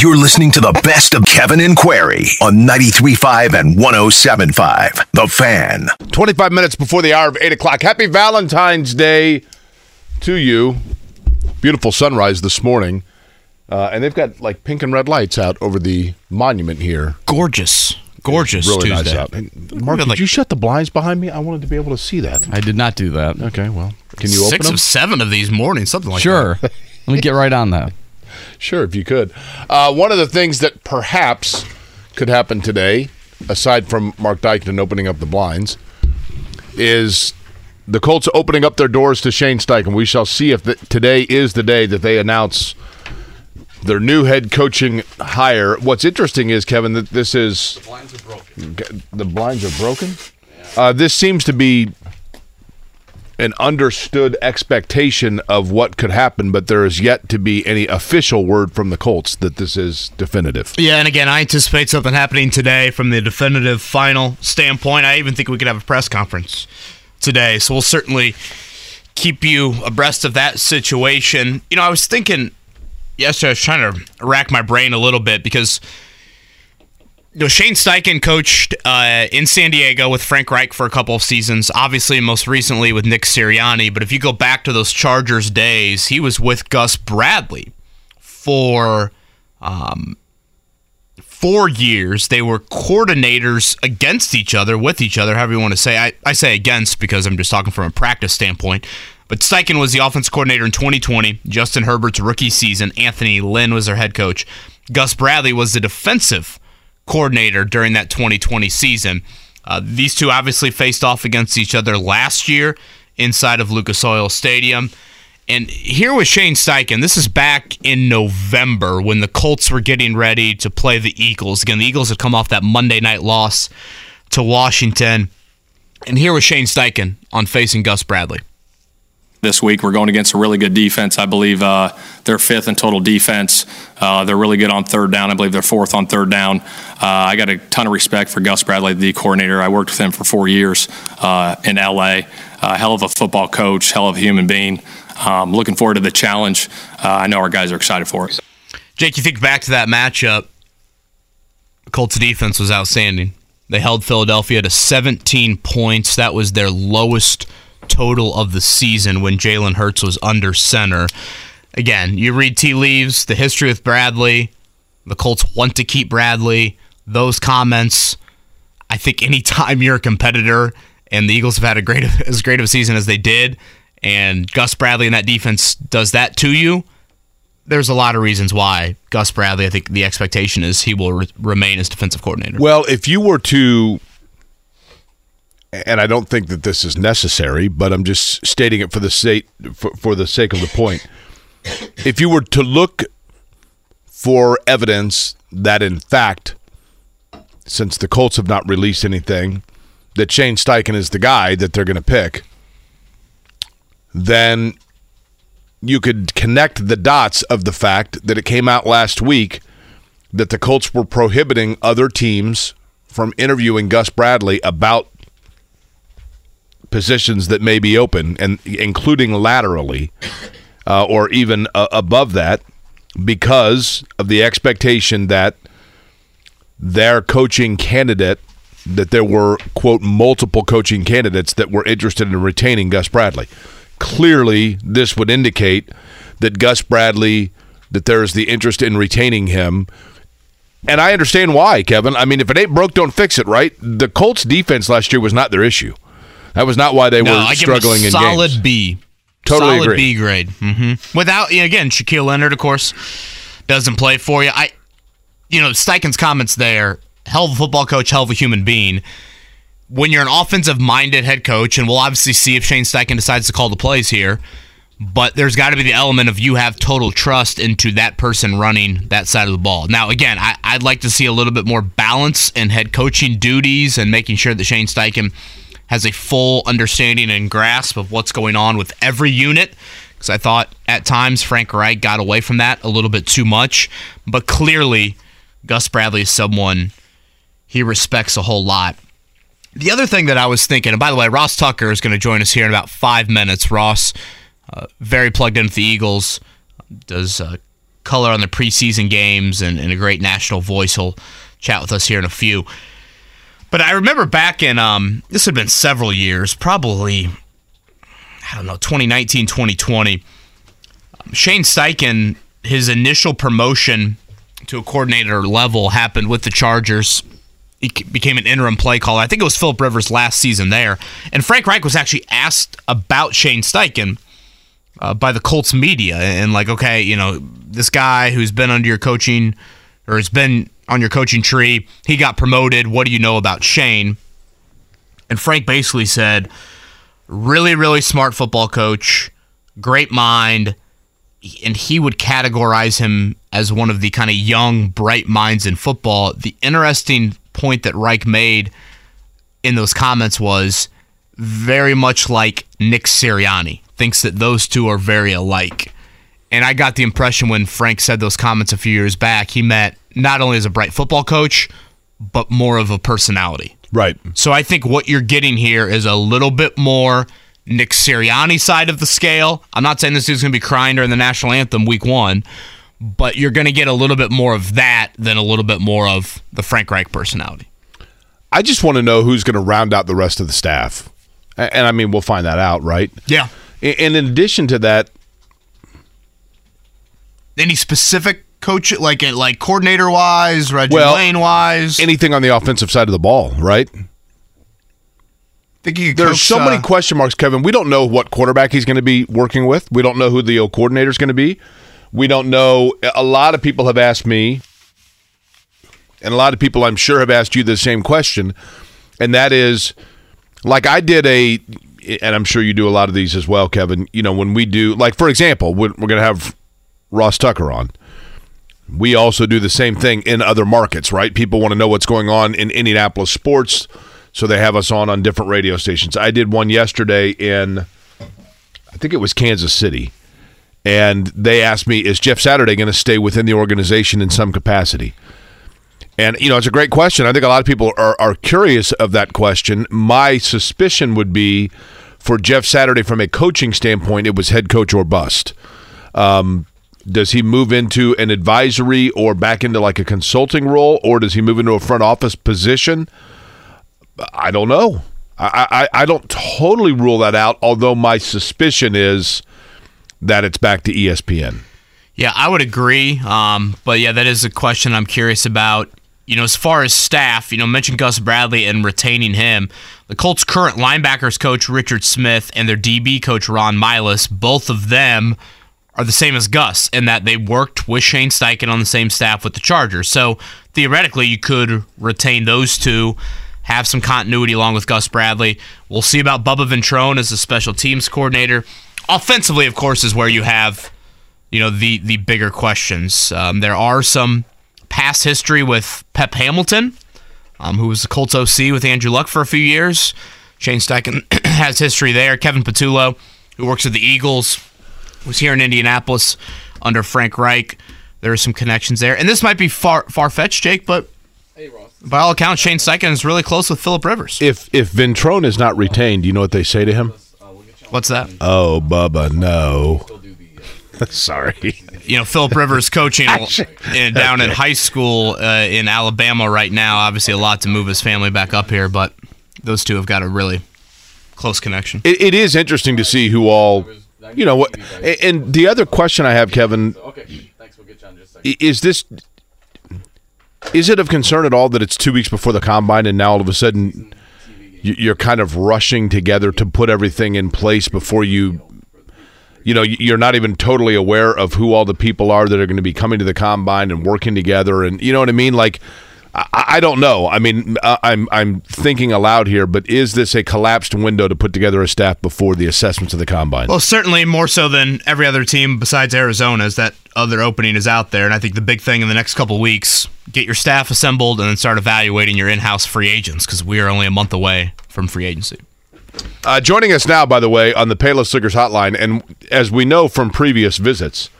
You're listening to the best of Kevin and Query on 93.5 and 107.5. The Fan. 25 minutes before the hour of 8 o'clock. Happy Valentine's Day to you. Beautiful sunrise this morning. Uh, and they've got like pink and red lights out over the monument here. Gorgeous. Gorgeous really Tuesday. nice out. And Mark, did like- you shut the blinds behind me? I wanted to be able to see that. I did not do that. Okay, well, can you open Six of seven of these mornings, something like that. Sure. Let me get right on that. Sure, if you could. Uh, one of the things that perhaps could happen today, aside from Mark Dykman opening up the blinds, is the Colts opening up their doors to Shane Steichen. We shall see if the, today is the day that they announce their new head coaching hire. What's interesting is, Kevin, that this is. The blinds are broken. The blinds are broken? Uh, this seems to be an understood expectation of what could happen, but there is yet to be any official word from the Colts that this is definitive. Yeah, and again, I anticipate something happening today from the definitive final standpoint. I even think we could have a press conference today, so we'll certainly keep you abreast of that situation. You know, I was thinking yesterday, I was trying to rack my brain a little bit because know, Shane Steichen coached uh, in San Diego with Frank Reich for a couple of seasons, obviously most recently with Nick Sirianni. But if you go back to those Chargers days, he was with Gus Bradley for um, four years. They were coordinators against each other, with each other, however you want to say. I, I say against because I'm just talking from a practice standpoint. But Steichen was the offense coordinator in 2020, Justin Herbert's rookie season. Anthony Lynn was their head coach. Gus Bradley was the defensive coordinator during that 2020 season. Uh, these two obviously faced off against each other last year inside of Lucas Oil Stadium. And here was Shane Steichen. This is back in November when the Colts were getting ready to play the Eagles. Again, the Eagles had come off that Monday night loss to Washington. And here was Shane Steichen on facing Gus Bradley. This week. We're going against a really good defense. I believe uh, they're fifth in total defense. Uh, they're really good on third down. I believe they're fourth on third down. Uh, I got a ton of respect for Gus Bradley, the coordinator. I worked with him for four years uh, in LA. Uh, hell of a football coach, hell of a human being. Um, looking forward to the challenge. Uh, I know our guys are excited for it. Jake, you think back to that matchup, Colts defense was outstanding. They held Philadelphia to 17 points. That was their lowest total of the season when Jalen Hurts was under center. Again, you read tea leaves, the history with Bradley. The Colts want to keep Bradley. Those comments, I think anytime you're a competitor and the Eagles have had a great as great of a season as they did, and Gus Bradley and that defense does that to you, there's a lot of reasons why Gus Bradley. I think the expectation is he will re- remain as defensive coordinator. Well, if you were to, and I don't think that this is necessary, but I'm just stating it for the sake for, for the sake of the point. If you were to look for evidence that, in fact, since the Colts have not released anything, that Shane Steichen is the guy that they're going to pick, then you could connect the dots of the fact that it came out last week that the Colts were prohibiting other teams from interviewing Gus Bradley about positions that may be open, and including laterally uh, or even uh, above that, because of the expectation that their coaching candidate that there were quote multiple coaching candidates that were interested in retaining Gus Bradley. Clearly, this would indicate that Gus Bradley that there is the interest in retaining him. And I understand why, Kevin. I mean, if it ain't broke, don't fix it, right? The Colts defense last year was not their issue. That was not why they no, were I give struggling him a in solid games. B. Totally solid agree. B grade. hmm Without again, Shaquille Leonard, of course, doesn't play for you. I, you know, Steichen's comments there. Hell of a football coach, hell of a human being. When you're an offensive-minded head coach, and we'll obviously see if Shane Steichen decides to call the plays here, but there's got to be the element of you have total trust into that person running that side of the ball. Now, again, I, I'd like to see a little bit more balance in head coaching duties and making sure that Shane Steichen has a full understanding and grasp of what's going on with every unit. Because I thought at times Frank Reich got away from that a little bit too much. But clearly, Gus Bradley is someone he respects a whole lot. The other thing that I was thinking, and by the way, Ross Tucker is going to join us here in about five minutes. Ross, uh, very plugged into the Eagles, does uh, color on the preseason games and, and, a great national voice. He'll chat with us here in a few. But I remember back in, um, this had been several years, probably, I don't know, 2019, 2020. Um, Shane Steichen, his initial promotion to a coordinator level happened with the Chargers he became an interim play caller. I think it was Philip Rivers last season there. And Frank Reich was actually asked about Shane Steichen uh, by the Colts media and like, okay, you know, this guy who's been under your coaching or has been on your coaching tree, he got promoted. What do you know about Shane? And Frank basically said, really, really smart football coach, great mind. And he would categorize him as one of the kind of young, bright minds in football. The interesting point that Reich made in those comments was very much like Nick Sirianni thinks that those two are very alike. And I got the impression when Frank said those comments a few years back, he meant not only as a bright football coach, but more of a personality. Right. So I think what you're getting here is a little bit more Nick Sirianni side of the scale. I'm not saying this dude's going to be crying during the national anthem week one, but you're going to get a little bit more of that than a little bit more of the Frank Reich personality. I just want to know who's going to round out the rest of the staff. And, and I mean, we'll find that out, right? Yeah. And in addition to that, any specific coach, like like coordinator wise, Reggie well, Wayne wise, anything on the offensive side of the ball, right? There's coach, so uh, many question marks, Kevin. We don't know what quarterback he's going to be working with. We don't know who the coordinator is going to be. We don't know. A lot of people have asked me, and a lot of people I'm sure have asked you the same question, and that is like I did a, and I'm sure you do a lot of these as well, Kevin. You know, when we do, like, for example, we're going to have Ross Tucker on. We also do the same thing in other markets, right? People want to know what's going on in Indianapolis sports, so they have us on on different radio stations. I did one yesterday in, I think it was Kansas City and they asked me, "Is Jeff Saturday going to stay within the organization in some capacity?" And you know, it's a great question. I think a lot of people are, are curious of that question. My suspicion would be for Jeff Saturday, from a coaching standpoint, it was head coach or bust. Um, does he move into an advisory or back into like a consulting role, or does he move into a front office position? I don't know. I, I, I don't totally rule that out, although my suspicion is that it's back to ESPN. Yeah, I would agree. Um, but yeah, that is a question I'm curious about. You know, as far as staff, you know, mentioned Gus Bradley and retaining him. The Colts' current linebackers coach Richard Smith and their DB coach Ron Milus, both of them are the same as Gus in that they worked with Shane Steichen on the same staff with the Chargers. So theoretically, you could retain those two, have some continuity along with Gus Bradley. We'll see about Bubba Ventrone as a special teams coordinator offensively, of course, is where you have you know the the bigger questions. Um, there are some past history with Pep Hamilton, um, who was the Colts OC with Andrew Luck for a few years. Shane Steichen has history there. Kevin Patullo, who works at the Eagles, was here in Indianapolis under Frank Reich. There are some connections there, and this might be far far fetched, Jake, but. By all accounts, Shane Steichen is really close with Philip Rivers. If if Ventrone is not retained, do you know what they say to him? What's that? Oh, Bubba, no. Sorry. You know, Philip Rivers coaching in, down in high school uh, in Alabama right now. Obviously, a lot to move his family back up here, but those two have got a really close connection. it, it is interesting to see who all, you know, what. And the other question I have, Kevin, is this is it of concern at all that it's two weeks before the combine and now all of a sudden you're kind of rushing together to put everything in place before you you know you're not even totally aware of who all the people are that are going to be coming to the combine and working together and you know what i mean? Like I, I don't know. I mean, I'm I'm thinking aloud here, but is this a collapsed window to put together a staff before the assessments of the combine? Well, certainly more so than every other team besides Arizona, as that other opening is out there. And I think the big thing in the next couple weeks, get your staff assembled and then start evaluating your in-house free agents because we are only a month away from free agency. Uh, joining us now, by the way, on the Payless Liquors hotline, and as we know from previous visits,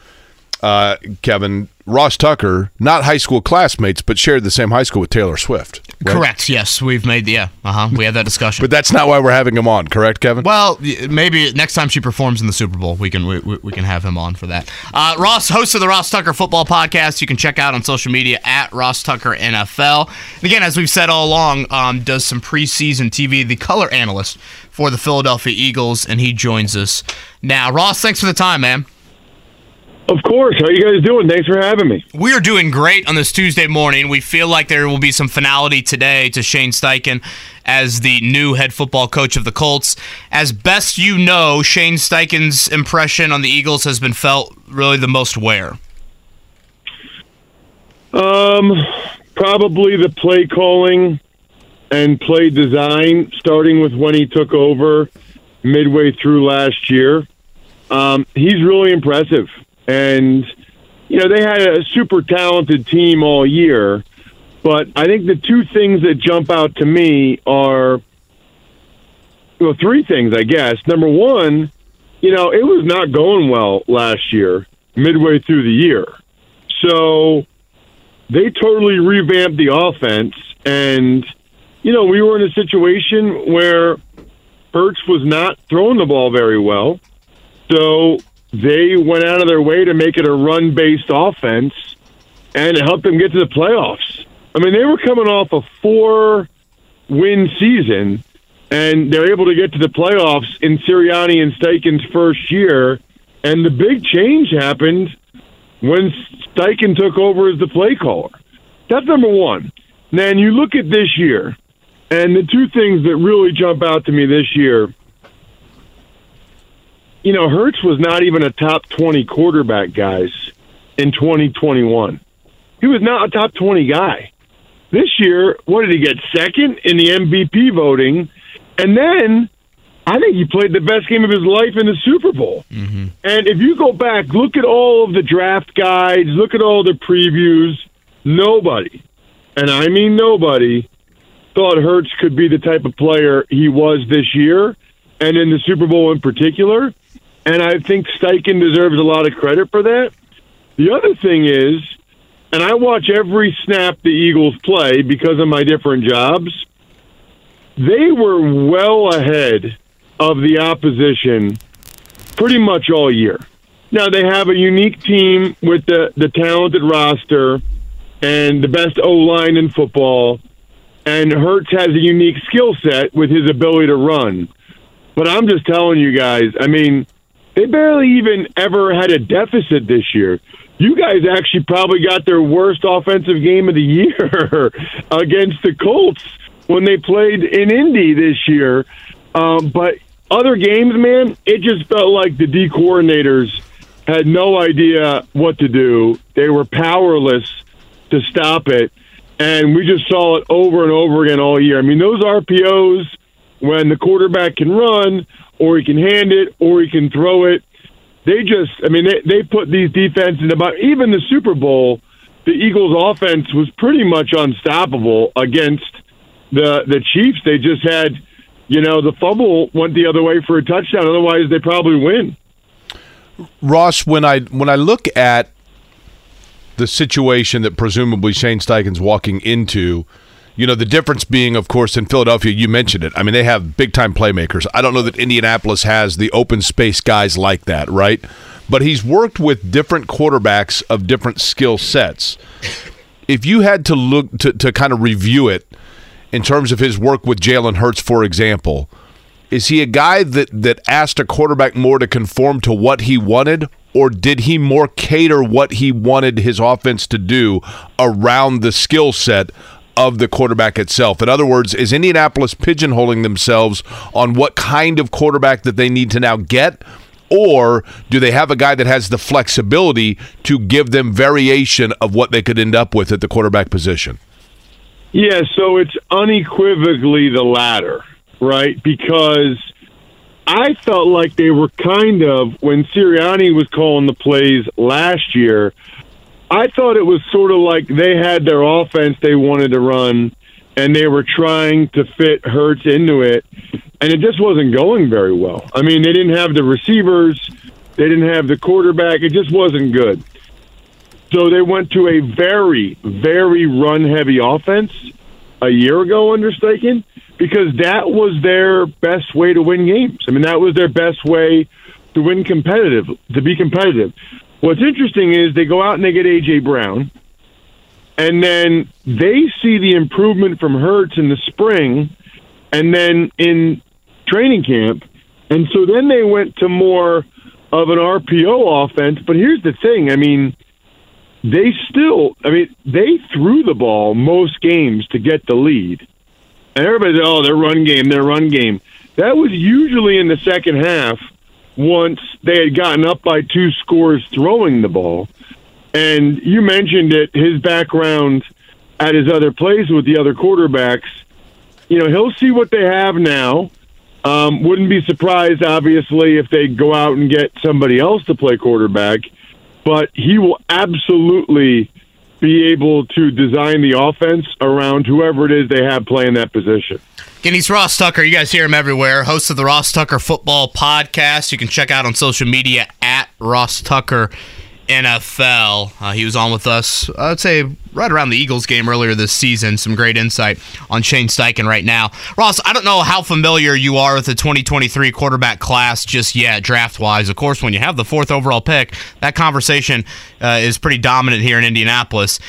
uh, Kevin Ross Tucker, not high school classmates, but shared the same high school with Taylor Swift. right? Correct. Yes, we've made the, yeah. Uh huh. We had that discussion. But that's not why we're having him on, correct, Kevin? Well, maybe next time she performs in the Super Bowl, we can we, we can have him on for that. Uh, Ross, host of the Ross Tucker Football Podcast, you can check out on social media at Ross Tucker NFL. And again, as we've said all along, um, does some preseason TV, the color analyst for the Philadelphia Eagles, and he joins us now. Ross, thanks for the time, man. Of course. How are you guys doing? Thanks for having me. We are doing great on this Tuesday morning. We feel like there will be some finality today to Shane Steichen as the new head football coach of the Colts. As best you know, Shane Steichen's impression on the Eagles has been felt really the most where? Um, probably the play calling and play design, starting with when he took over midway through last year. Um, he's really impressive, and you know they had a super talented team all year. But I think the two things that jump out to me are, well, three things, I guess. Number one, you know, it was not going well last year, midway through the year. So they totally revamped the offense. And, you know, we were in a situation where Hurts was not throwing the ball very well. So they went out of their way to make it a run based offense and it helped them get to the playoffs. I mean, they were coming off a four win season and they're able to get to the playoffs in Sirianni and Steichen's first year. And the big change happened when Steichen took over as the play caller. That's number one. Then you look at this year, and the two things that really jump out to me this year, you know, Hurts was not even a top 20 quarterback, guys, in 2021. He was not a top 20 guy. This year, what did he get? Second in the MVP voting. And then I think he played the best game of his life in the Super Bowl. Mm-hmm. And if you go back, look at all of the draft guides, look at all the previews. Nobody, and I mean nobody, thought Hurts could be the type of player he was this year, and in the Super Bowl in particular. And I think Steichen deserves a lot of credit for that. The other thing is, and I watch every snap the Eagles play because of my different jobs. They were well ahead of the opposition pretty much all year. Now they have a unique team with the, the talented roster and the best O line in football. And Hurts has a unique skill set with his ability to run. But I'm just telling you guys, I mean, they barely even ever had a deficit this year. You guys actually probably got their worst offensive game of the year against the Colts when they played in Indy this year. Um, but other games, man, it just felt like the D coordinators had no idea what to do. They were powerless to stop it. And we just saw it over and over again all year. I mean, those RPOs, when the quarterback can run, or he can hand it, or he can throw it, they just, I mean, they, they put these defenses in about, even the Super Bowl, the Eagles' offense was pretty much unstoppable against the the Chiefs. They just had, you know, the fumble went the other way for a touchdown. Otherwise, they probably win. Ross, when I when I look at the situation that presumably Shane Steichen's walking into, you know, the difference being, of course, in Philadelphia, you mentioned it. I mean, they have big time playmakers. I don't know that Indianapolis has the open space guys like that, right? But he's worked with different quarterbacks of different skill sets. If you had to look to, to kind of review it in terms of his work with Jalen Hurts, for example, is he a guy that that asked a quarterback more to conform to what he wanted or did he more cater what he wanted his offense to do around the skill set of the quarterback itself in other words is indianapolis pigeonholing themselves on what kind of quarterback that they need to now get or do they have a guy that has the flexibility to give them variation of what they could end up with at the quarterback position Yeah, so it's unequivocally the latter, right? Because I felt like they were kind of when Sirianni was calling the plays last year. I thought it was sort of like they had their offense they wanted to run, and they were trying to fit Hurts into it, and it just wasn't going very well. I mean, they didn't have the receivers, they didn't have the quarterback. It just wasn't good. So they went to a very, very run heavy offense a year ago under Steichen because that was their best way to win games. I mean, that was their best way to win competitive, to be competitive. What's interesting is they go out and they get AJ Brown, and then they see the improvement from Hurts in the spring, and then in training camp, and so then they went to more of an RPO offense. But here's the thing: I mean, they still, I mean, they threw the ball most games to get the lead, and everybody said, "Oh, their run game, their run game." That was usually in the second half once they had gotten up by two scores throwing the ball. And you mentioned it, his background at his other plays with the other quarterbacks. You know, he'll see what they have now. Um, wouldn't be surprised, obviously, if they go out and get somebody else to play quarterback. But he will absolutely be able to design the offense around whoever it is they have playing that position. Again, he's Ross Tucker. You guys hear him everywhere. Host of the Ross Tucker Football Podcast. You can check out on social media at Ross Tucker NFL. Uh, he was on with us, I'd say, right around the Eagles game earlier this season. Some great insight on Shane Steichen right now. Ross, I don't know how familiar you are with the 2023 quarterback class just yet, draft wise. Of course, when you have the fourth overall pick, that conversation uh, is pretty dominant here in Indianapolis.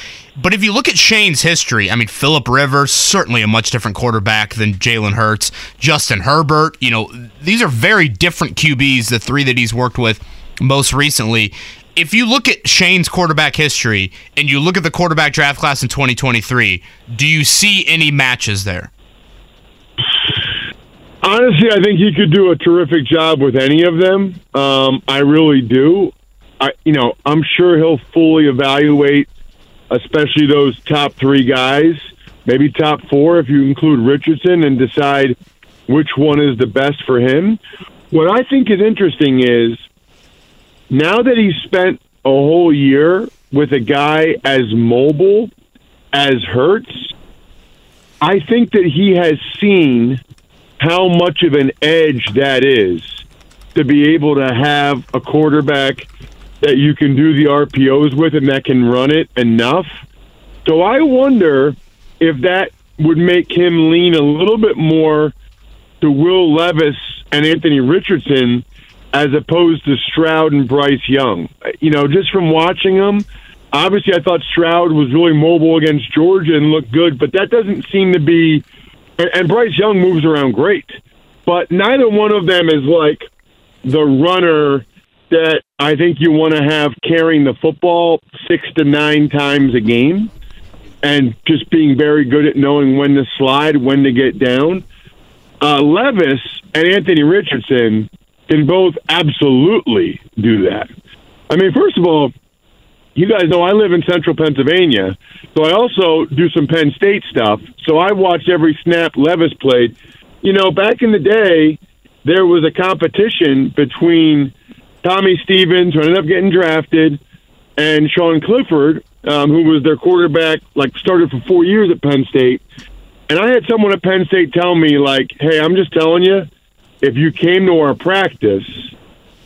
But if you look at Shane's history, I mean, Philip Rivers, certainly a much different quarterback than Jalen Hurts. Justin Herbert, you know, these are very different QBs, the three that he's worked with most recently if you look at Shane's quarterback history and you look at the quarterback draft class in 2023, do you see any matches there? Honestly, I think he could do a terrific job with any of them. Um, I really do. I, you know, I'm sure he'll fully evaluate, especially those top three guys, maybe top four if you include Richardson, and decide which one is the best for him. What I think is interesting is now that he's spent a whole year with a guy as mobile as Hurts, I think that he has seen how much of an edge that is to be able to have a quarterback that you can do the RPOs with and that can run it enough. So I wonder if that would make him lean a little bit more to Will Levis and Anthony Richardson as opposed to Stroud and Bryce Young. You know, just from watching them, obviously I thought Stroud was really mobile against Georgia and looked good, but that doesn't seem to be. And Bryce Young moves around great, but neither one of them is like the runner that I think you want to have carrying the football six to nine times a game and just being very good at knowing when to slide, when to get down. Uh, Levis and Anthony Richardson can both absolutely do that. I mean, first of all, you guys know I live in central Pennsylvania, so I also do some Penn State stuff. So I watched every snap Levis played. You know, back in the day, there was a competition between Tommy Stevens, who ended up getting drafted, and Sean Clifford, um, who was their quarterback, like started for four years at Penn State. And I had someone at Penn State tell me, like, hey, I'm just telling you, if you came to our practice,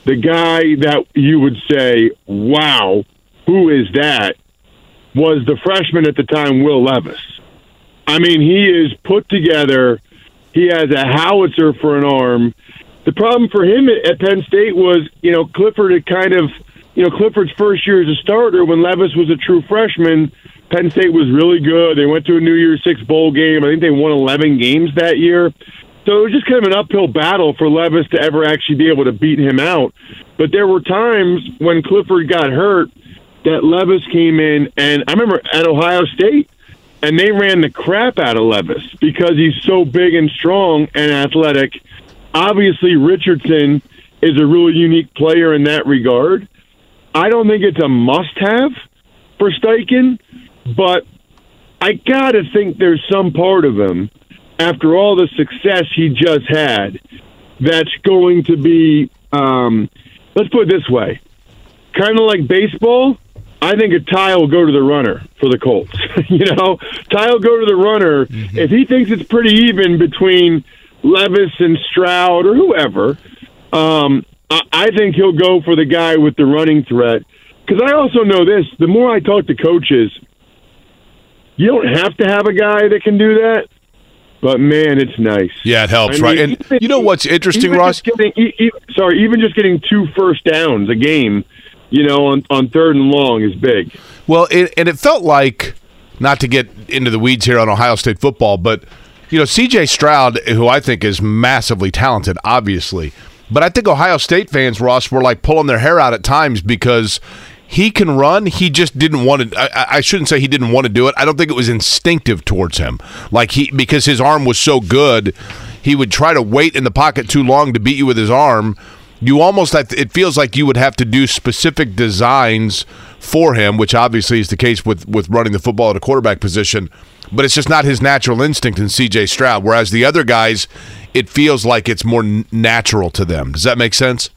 the guy that you would say, wow, who is that, was the freshman at the time, Will Levis. I mean, he is put together. He has a howitzer for an arm. The problem for him at Penn State was, you know, Clifford had kind of, you know, Clifford's first year as a starter when Levis was a true freshman. Penn State was really good. They went to a New Year's Six bowl game. I think they won 11 games that year. So it was just kind of an uphill battle for Levis to ever actually be able to beat him out. But there were times when Clifford got hurt that Levis came in, and I remember at Ohio State, and they ran the crap out of Levis because he's so big and strong and athletic. Obviously, Richardson is a really unique player in that regard. I don't think it's a must have for Steichen, but I got to think there's some part of him after all the success he just had, that's going to be, um, let's put it this way, kind of like baseball. I think a tie will go to the runner for the Colts. you know, tie will go to the runner Mm-hmm. if he thinks it's pretty even between Levis and Stroud or whoever. Um, I, I think he'll go for the guy with the running threat. Because I also know this: the more I talk to coaches, you don't have to have a guy that can do that. But man, it's nice. Yeah, it helps, I right? mean, And you know what's interesting, Ross? Getting, sorry, even just getting two first downs a game, you know, on, on third and long is big. Well, it, and it felt like, not to get into the weeds here on Ohio State football, but you know, C.J. Stroud, who I think is massively talented, obviously, but I think Ohio State fans, Ross, were like pulling their hair out at times because he can run. He just didn't want to. I, I shouldn't say he didn't want to do it. I don't think it was instinctive towards him. Like he because his arm was so good, he would try to wait in the pocket too long to beat you with his arm. You almost it feels like you would have to do specific designs for him, which obviously is the case with with running the football at a quarterback position. But it's just not his natural instinct in C.J. Stroud. Whereas the other guys, it feels like it's more natural to them. Does that make sense?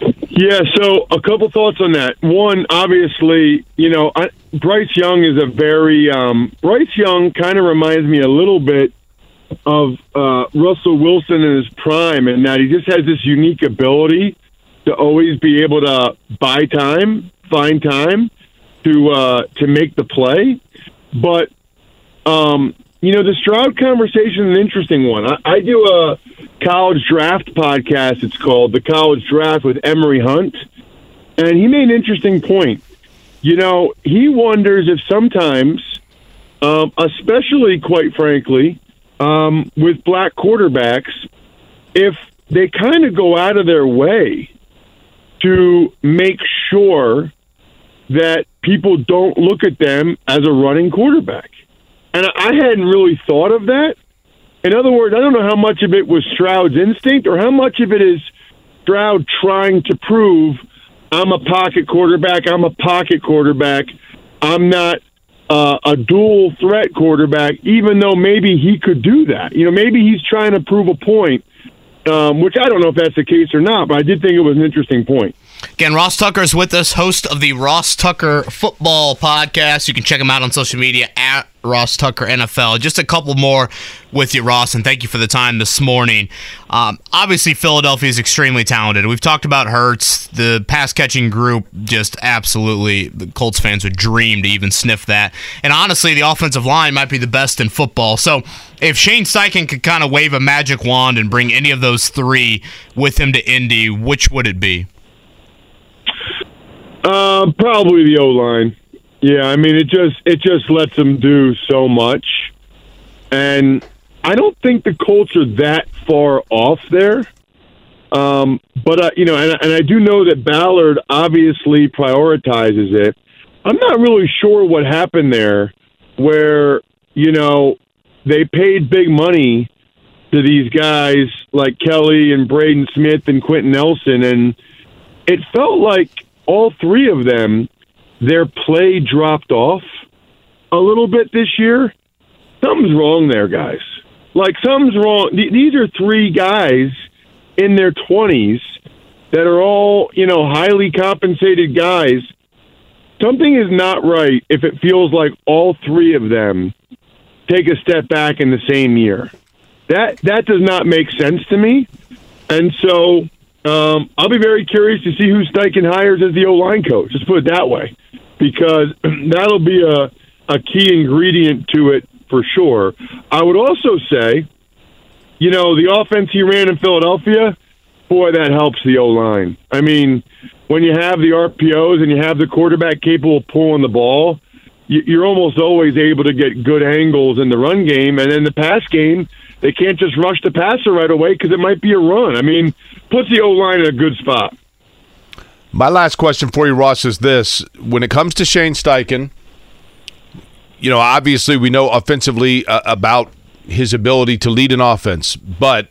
Yeah, so a couple thoughts on that. One, obviously, you know, I, Bryce Young is a very um, Bryce Young kind of reminds me a little bit of uh, Russell Wilson in his prime, in that he just has this unique ability to always be able to buy time, find time to uh, to make the play. But um, you know, the Stroud conversation is an interesting one. I, I do a college draft podcast. It's called the College Draft with Emory Hunt, and he made an interesting point. You know, he wonders if sometimes, um, especially quite frankly, um, with black quarterbacks, if they kind of go out of their way to make sure that people don't look at them as a running quarterback. And I hadn't really thought of that. In other words, I don't know how much of it was Stroud's instinct or how much of it is Stroud trying to prove I'm a pocket quarterback, I'm a pocket quarterback, I'm not uh, a dual threat quarterback, even though maybe he could do that. You know, maybe he's trying to prove a point, um, which I don't know if that's the case or not, but I did think it was an interesting point. Again, Ross Tucker is with us, host of the Ross Tucker Football Podcast. You can check him out on social media at Ross Tucker NFL. Just a couple more with you, Ross, and thank you for the time this morning. Um, obviously, Philadelphia is extremely talented. We've talked about Hurts, the pass catching group, just absolutely, the Colts fans would dream to even sniff that. And honestly, the offensive line might be the best in football. So if Shane Steichen could kind of wave a magic wand and bring any of those three with him to Indy, which would it be? Um, probably the O line. Yeah, I mean it just it just lets them do so much, and I don't think the Colts are that far off there. Um, but uh, you know, and, and I do know that Ballard obviously prioritizes it. I'm not really sure what happened there, where you know they paid big money to these guys like Kelly and Braden Smith and Quenton Nelson, and it felt like all three of them, their play dropped off a little bit this year. Something's wrong there, guys. Like something's wrong. Th- These are three guys in their twenties that are all you know highly compensated guys. Something is not right if it feels like all three of them take a step back in the same year. That that does not make sense to me. And so um, I'll be very curious to see who Steichen hires as the O line coach. Just put it that way, because that'll be a a key ingredient to it for sure. I would also say, you know, the offense he ran in Philadelphia, boy, that helps the O line. I mean, when you have the RPOs and you have the quarterback capable of pulling the ball, you- you're almost always able to get good angles in the run game, and in the pass game, they can't just rush the passer right away because it might be a run. I mean, puts the O line in a good spot. My last question for you, Ross, is this: When it comes to Shane Steichen, you know, obviously we know offensively uh, about his ability to lead an offense, but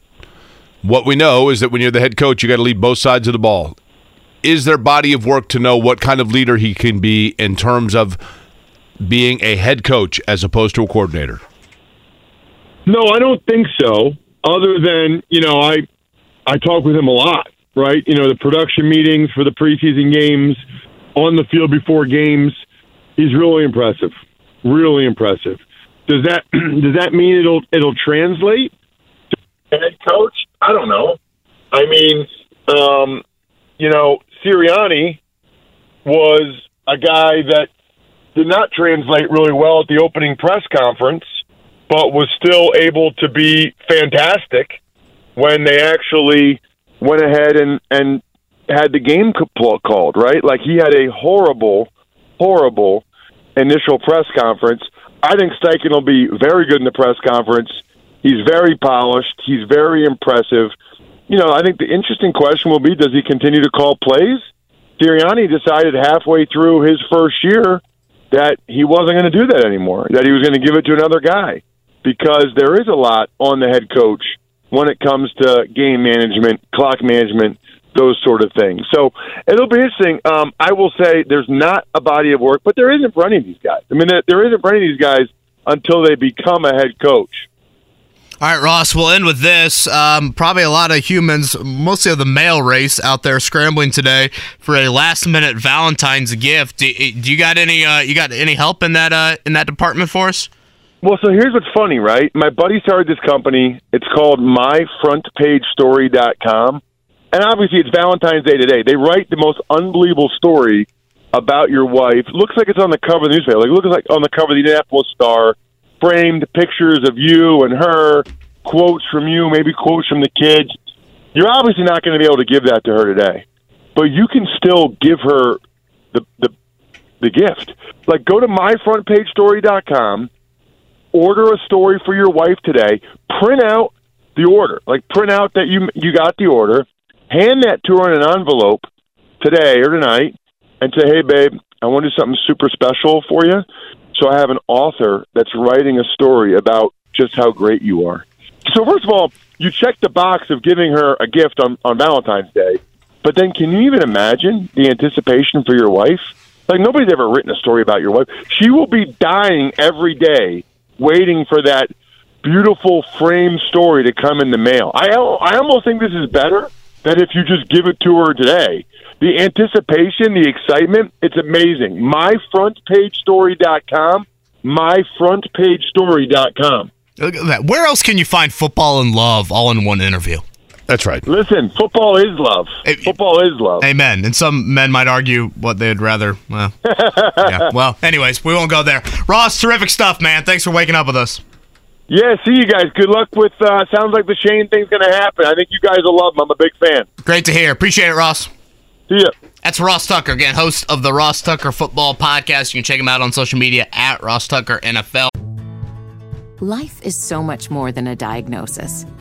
what we know is that when you're the head coach, you got to lead both sides of the ball. Is there body of work to know what kind of leader he can be in terms of being a head coach as opposed to a coordinator? No, I don't think so. Other than you know, I I talk with him a lot, right? You know, the production meetings for the preseason games, on the field before games. He's really impressive. Really impressive. Does that does that mean it'll it'll translate? Head coach? I don't know. I mean, um, you know, Sirianni was a guy that did not translate really well at the opening press conference, but was still able to be fantastic when they actually went ahead and and had the game called. Right, like he had a horrible, horrible initial press conference. I think Steichen will be very good in the press conference. He's very polished. He's very impressive. You know, I think the interesting question will be: Does he continue to call plays? Sirianni decided halfway through his first year that he wasn't going to do that anymore. That he was going to give it to another guy because there is a lot on the head coach when it comes to game management, clock management, those sort of things. So it'll be interesting. Um, I will say there's not a body of work, but there isn't for any of these guys. I mean, there, isn't for any of these guys until they become a head coach. All right, Ross, we'll end with this. Um, probably a lot of humans, mostly of the male race, out there scrambling today for a last-minute Valentine's gift. Do, do you got any? Uh, you got any help in that uh, in that department for us? Well, so here's what's funny, right? My buddy started this company. It's called MyFrontPageStory.com, and obviously it's Valentine's Day today. They write the most unbelievable story about your wife. Looks like it's on the cover of the newspaper. Like looks like on the cover of the Indianapolis Star framed pictures of you and her, quotes from you, maybe quotes from the kids. You're obviously not going to be able to give that to her today, but you can still give her the the the gift. Like go to myfrontpagestory.com, order a story for your wife today, print out the order. Like print out that you you got the order, hand that to her in an envelope today or tonight and say, "Hey babe, I want to do something super special for you." So I have an author that's writing a story about just how great you are. So first of all, you check the box of giving her a gift on, on Valentine's Day, but then can you even imagine the anticipation for your wife? Like nobody's ever written a story about your wife. She will be dying every day waiting for that beautiful frame story to come in the mail. I I almost think this is better than if you just give it to her today the anticipation, the excitement, it's amazing. MyFrontPageStory.com. MyFrontPageStory.com. Look at that. Where else can you find football and love all in one interview? That's right. Listen, football is love. It- football is love. Amen. And some men might argue what they'd rather. Well, yeah. Well, anyways, we won't go there. Ross, terrific stuff, man. Thanks for waking up with us. Yeah, see you guys. Good luck with. Uh, sounds like the Shane thing's going to happen. I think you guys will love him. I'm a big fan. Great to hear. Appreciate it, Ross. See ya. That's Ross Tucker, again, host of the Ross Tucker Football Podcast. You can check him out on social media at Ross Tucker NFL. Life is so much more than a diagnosis.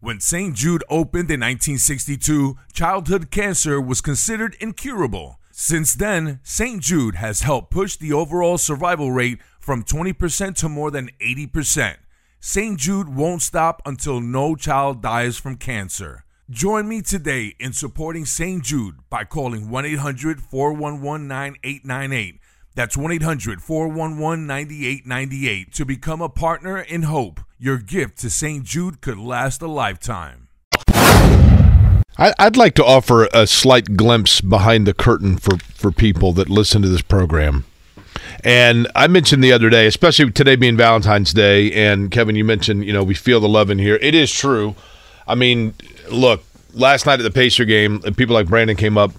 When St. Jude opened in 1962, childhood cancer was considered incurable. Since then, St. Jude has helped push the overall survival rate from 20% to more than 80%. St. Jude won't stop until no child dies from cancer. Join me today in supporting St. Jude by calling 1 800 411 9898. That's 1 800 411 9898 to become a partner in hope. Your gift to St. Jude could last a lifetime. I'd like to offer a slight glimpse behind the curtain for, for people that listen to this program. And I mentioned the other day, especially today being Valentine's Day, and Kevin, you mentioned, you know, we feel the love in here. It is true. I mean, look, last night at the Pacer game, people like Brandon came up.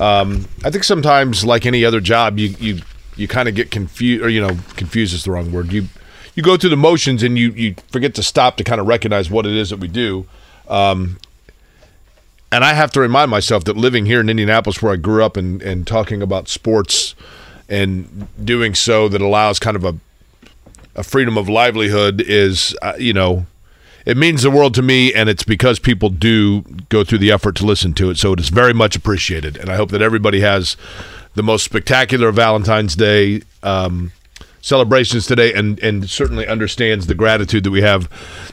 Um, I think sometimes, like any other job, you you you kind of get confused, or you know, confused is the wrong word. You you go through the motions and you you forget to stop to kind of recognize what it is that we do. Um, and I have to remind myself that living here in Indianapolis, where I grew up, and and talking about sports and doing so that allows kind of a a freedom of livelihood is, uh, you know, it means the world to me, and it's because people do go through the effort to listen to it. So it is very much appreciated, and I hope that everybody has the most spectacular Valentine's Day um, celebrations today, and and certainly understands the gratitude that we have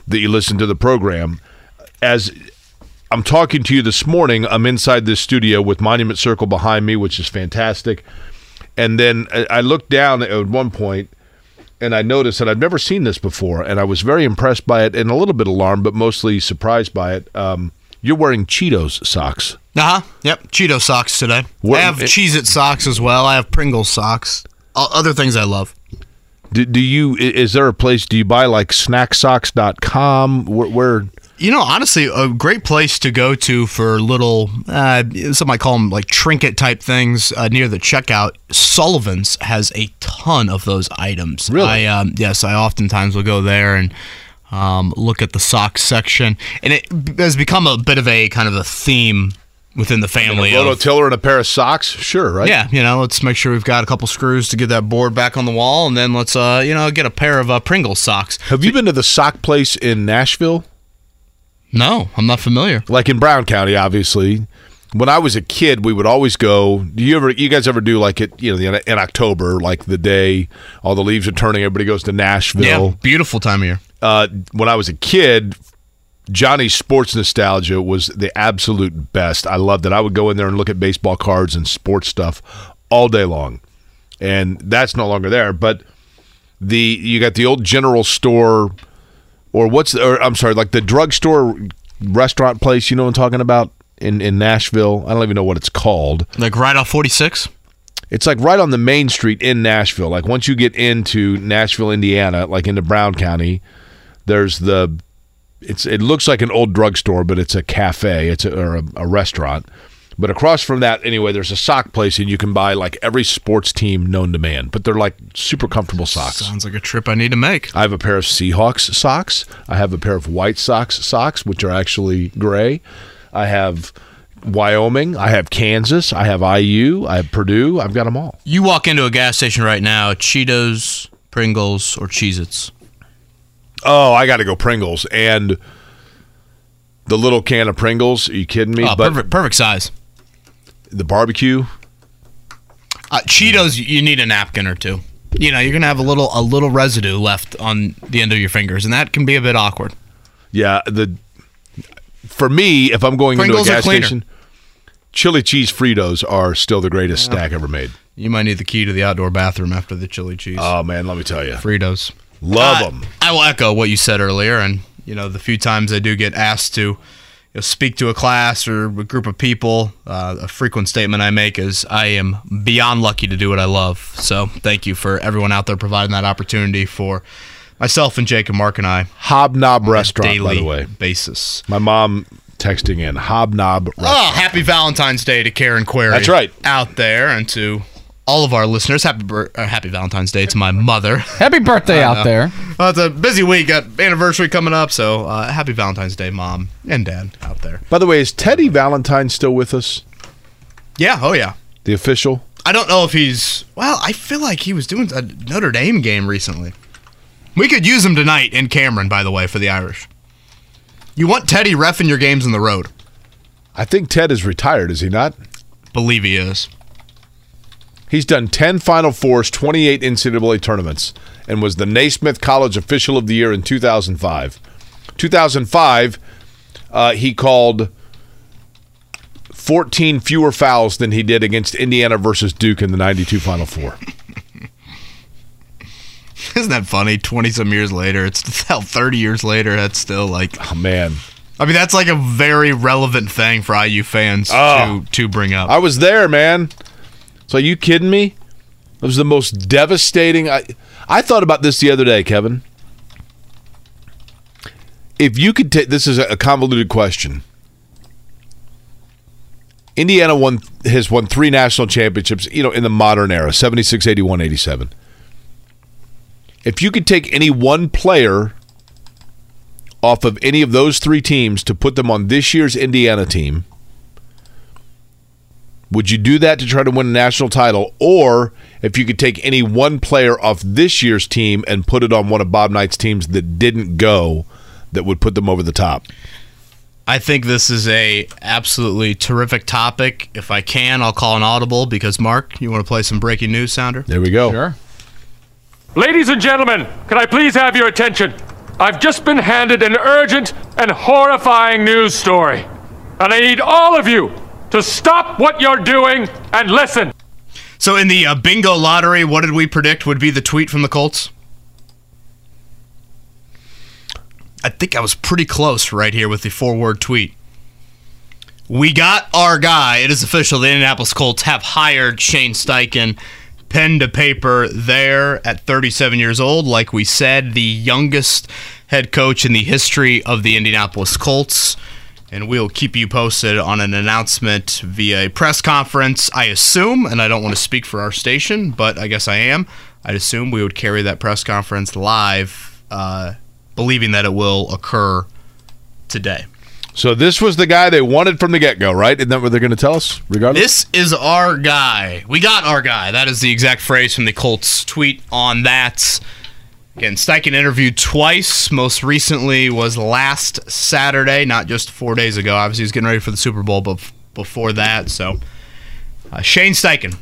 that you listen to the program. As I'm talking to you this morning, I'm inside this studio with Monument Circle behind me, which is fantastic. And then I looked down at one point and I noticed that I'd never seen this before, and I was very impressed by it and a little bit alarmed, but mostly surprised by it. Um, you're wearing Cheetos socks. Uh huh. Yep. Cheeto socks today. What- I have Cheez It socks as well. I have Pringles socks. Other things I love. Do, do you? Is there a place? Do you buy like snacksocks.com? Where, where You know, honestly, a great place to go to for little, uh, some might call them like trinket type things uh, near the checkout. Sullivan's has a ton of those items. Really? I, um, yes, I oftentimes will go there and um, look at the socks section, and it has become a bit of a kind of a theme within the a family. roto of, tiller and a pair of socks? Sure, right? yeah, you know, let's make sure we've got a couple screws to get that board back on the wall, and then let's, uh, you know, get a pair of uh, Pringles socks. Have you been to the sock place in Nashville? No, I'm not familiar. like in Brown County, obviously. When I was a kid, we would always go. Do you ever, you guys ever do like it? You know, in October, like the day all the leaves are turning, everybody goes to Nashville. Yeah, beautiful time of year. Uh, when I was a kid, Johnny's Sports Nostalgia was the absolute best. I loved it. I would go in there and look at baseball cards and sports stuff all day long, and that's no longer there. But the you got the old general store, or what's or I'm sorry, like the drugstore restaurant place. You know what I'm talking about in in Nashville. I don't even know what it's called. Like right off 46? It's like right on the main street in Nashville. Like once you get into Nashville, Indiana, like into Brown County, there's the it's it looks like an old drugstore, but it's a cafe. It's a, or a, a restaurant. But across from that, anyway, there's a sock place, and you can buy like every sports team known to man. But they're like super comfortable socks. Sounds like a trip I need to make. I have a pair of Seahawks socks. I have a pair of White Sox socks, which are actually gray. I have Wyoming. I have Kansas. I have IU. I have Purdue. I've got them all. You walk into a gas station right now, Cheetos, Pringles, or Cheez Its. Oh, I got to go Pringles and the little can of Pringles. Are you kidding me? Oh, but perfect, perfect size. the barbecue. Uh, Cheetos, you need a napkin or two. You know, you're gonna have a little a little residue left on the end of your fingers, and that can be a bit awkward. Yeah, the for me, if I'm going Pringles into a gas station, chili cheese Fritos are still the greatest snack ever made. You might need the key to the outdoor bathroom after the chili cheese. Oh man, let me tell you, Fritos. Love Uh, them. I will echo what you said earlier, and you know, the few times I do get asked to you know, speak to a class or a group of people, uh, a frequent statement I make is, "I am beyond lucky to do what I love." So, thank you for everyone out there providing that opportunity for myself and Jake and Mark and I Hobnob restaurant, by the way. basis. My mom texting in Hobnob. Oh, happy Valentine's Day to Karen Query. That's right. Out there and to all of our listeners. Happy bir- uh, Happy Valentine's Day to my mother. Happy birthday out there. Well, it's a busy week. Got anniversary coming up, so uh, happy Valentine's Day, mom and dad out there. By the way, is Teddy Valentine still with us? Yeah. Oh yeah. The official? I don't know if he's. Well, I feel like he was doing a Notre Dame game recently. We could use him tonight in Cameron, by the way, for the Irish. You want Teddy refing your games in the road? I think Ted is retired. Is he not? Believe he is. He's done 10 Final Fours, 28 NCAA tournaments, and was the Naismith College Official of the Year in 2005. 2005, uh, he called 14 fewer fouls than he did against Indiana versus Duke in the 92 Final Four. Isn't that funny? Twenty some years later, it's hell. Thirty years later, that's still like. Oh man. I mean, that's like a very relevant thing for IU fans Oh. to to bring up. I was there, man. So are you kidding me? It was the most devastating. I I thought about this the other day, Kevin. If you could take this is a convoluted question. Indiana won has won three national championships, you know, in the modern era, 76, 81, 87. If you could take any one player off of any of those three teams to put them on this year's Indiana team, would you do that to try to win a national title? Or if you could take any one player off this year's team and put it on one of Bob Knight's teams that didn't go, that would put them over the top? I think this is a absolutely terrific topic. If I can, I'll call an audible because Mark, you want to play some breaking news sounder? There we go. Sure. Ladies and gentlemen, can I please have your attention? I've just been handed an urgent and horrifying news story. And I need all of you to stop what you're doing and listen. So in the uh, bingo lottery, what did we predict would be the tweet from the Colts? I think I was pretty close right here with the four-word tweet. We got our guy. It is official. The Indianapolis Colts have hired Shane Steichen, pen to paper there at 37 years old. Like we said, the youngest head coach in the history of the Indianapolis Colts. And we'll keep you posted on an announcement via a press conference. I assume, and I don't want to speak for our station, but I guess I am. I'd assume we would carry that press conference live, uh, believing that it will occur today. So this was the guy they wanted from the get go, right? Isn't that what they're going to tell us? Regardless, This is our guy. We got our guy. That is the exact phrase from the Colts tweet on that. Again, Steichen interviewed twice. Most recently was last Saturday, not just four days ago. Obviously, he was getting ready for the Super Bowl, but before that, so uh, Shane Steichen,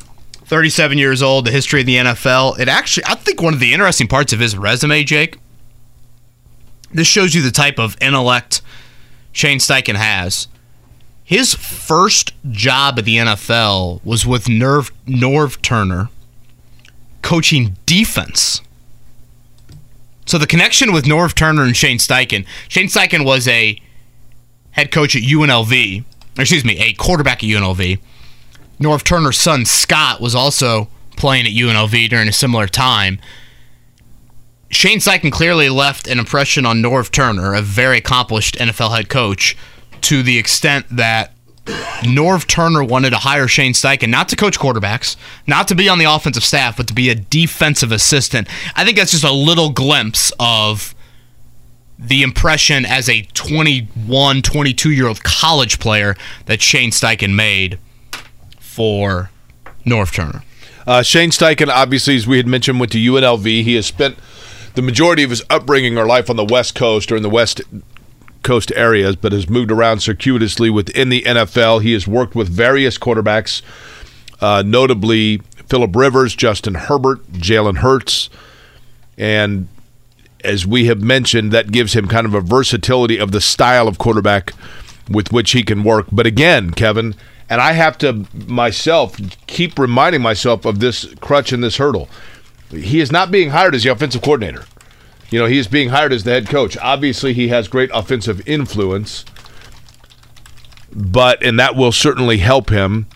37 years old, the history of the NFL. It actually, I think, one of the interesting parts of his resume, Jake. This shows you the type of intellect Shane Steichen has. His first job at the NFL was with Nerv, Norv Turner, coaching defense. So the connection with Norv Turner and Shane Steichen, Shane Steichen was a head coach at UNLV, excuse me, a quarterback at UNLV. Norv Turner's son Scott was also playing at UNLV during a similar time. Shane Steichen clearly left an impression on Norv Turner, a very accomplished NFL head coach, to the extent that Norv Turner wanted to hire Shane Steichen not to coach quarterbacks, not to be on the offensive staff, but to be a defensive assistant. I think that's just a little glimpse of the impression as a 21, 22 year old college player that Shane Steichen made for Norv Turner. Uh, Shane Steichen, obviously, as we had mentioned, went to UNLV. He has spent the majority of his upbringing or life on the West Coast or in the West Coast areas, but has moved around circuitously within the NFL. He has worked with various quarterbacks, uh, notably Philip Rivers, Justin Herbert, Jalen Hurts, and as we have mentioned, that gives him kind of a versatility of the style of quarterback with which he can work. But again, Kevin, and I have to myself keep reminding myself of this crutch and this hurdle. He is not being hired as the offensive coordinator. You know, he is being hired as the head coach. Obviously, he has great offensive influence, but and that will certainly help him.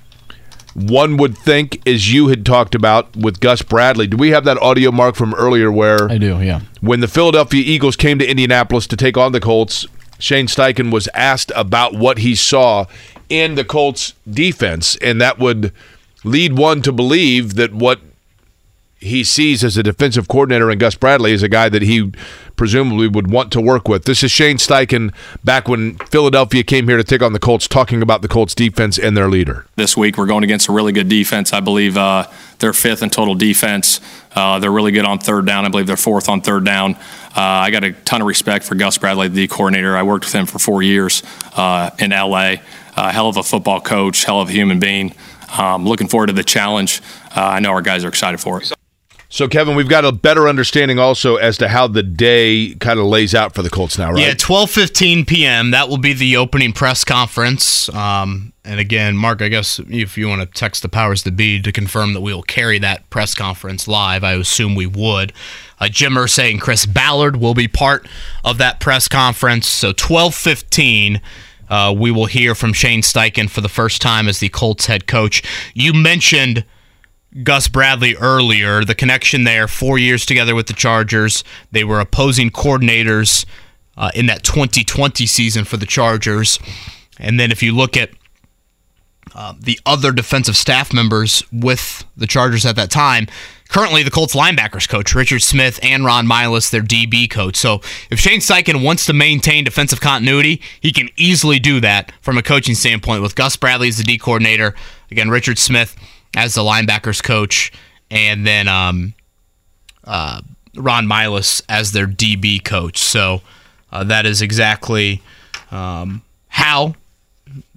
One would think, as you had talked about with Gus Bradley, do we have that audio mark from earlier where I do, yeah. when the Philadelphia Eagles came to Indianapolis to take on the Colts, Shane Steichen was asked about what he saw in the Colts defense, and that would lead one to believe that what he sees as a defensive coordinator and Gus Bradley is a guy that he presumably would want to work with. This is Shane Steichen back when Philadelphia came here to take on the Colts, talking about the Colts defense and their leader. This week, we're going against a really good defense. I believe uh, they're fifth in total defense. Uh, they're really good on third down. I believe they're fourth on third down. Uh, I got a ton of respect for Gus Bradley, the coordinator. I worked with him for four years uh, in LA. Hell of a football coach, hell of a human being. Um, looking forward to the challenge. Uh, I know our guys are excited for it. So, Kevin, we've got a better understanding also as to how the day kind of lays out for the Colts now, right? Yeah, 12:15 p.m. That will be the opening press conference. Um, And again, Mark, I guess if you want to text the powers to be to confirm that we will carry that press conference live, I assume we would. Uh, Jimmer saying Chris Ballard will be part of that press conference. So 1215, uh, we will hear from Shane Steichen for the first time as the Colts head coach. You mentioned Gus Bradley earlier, the connection there, four years together with the Chargers. They were opposing coordinators uh, in that 2020 season for the Chargers. And then if you look at uh, the other defensive staff members with the Chargers at that time, currently the Colts linebackers coach, Richard Smith, and Ron Milus, their DB coach. So if Shane Steichen wants to maintain defensive continuity, he can easily do that from a coaching standpoint with Gus Bradley as the D coordinator, again, Richard Smith as the linebackers coach, and then um, uh, Ron Milus as their DB coach. So uh, that is exactly um, how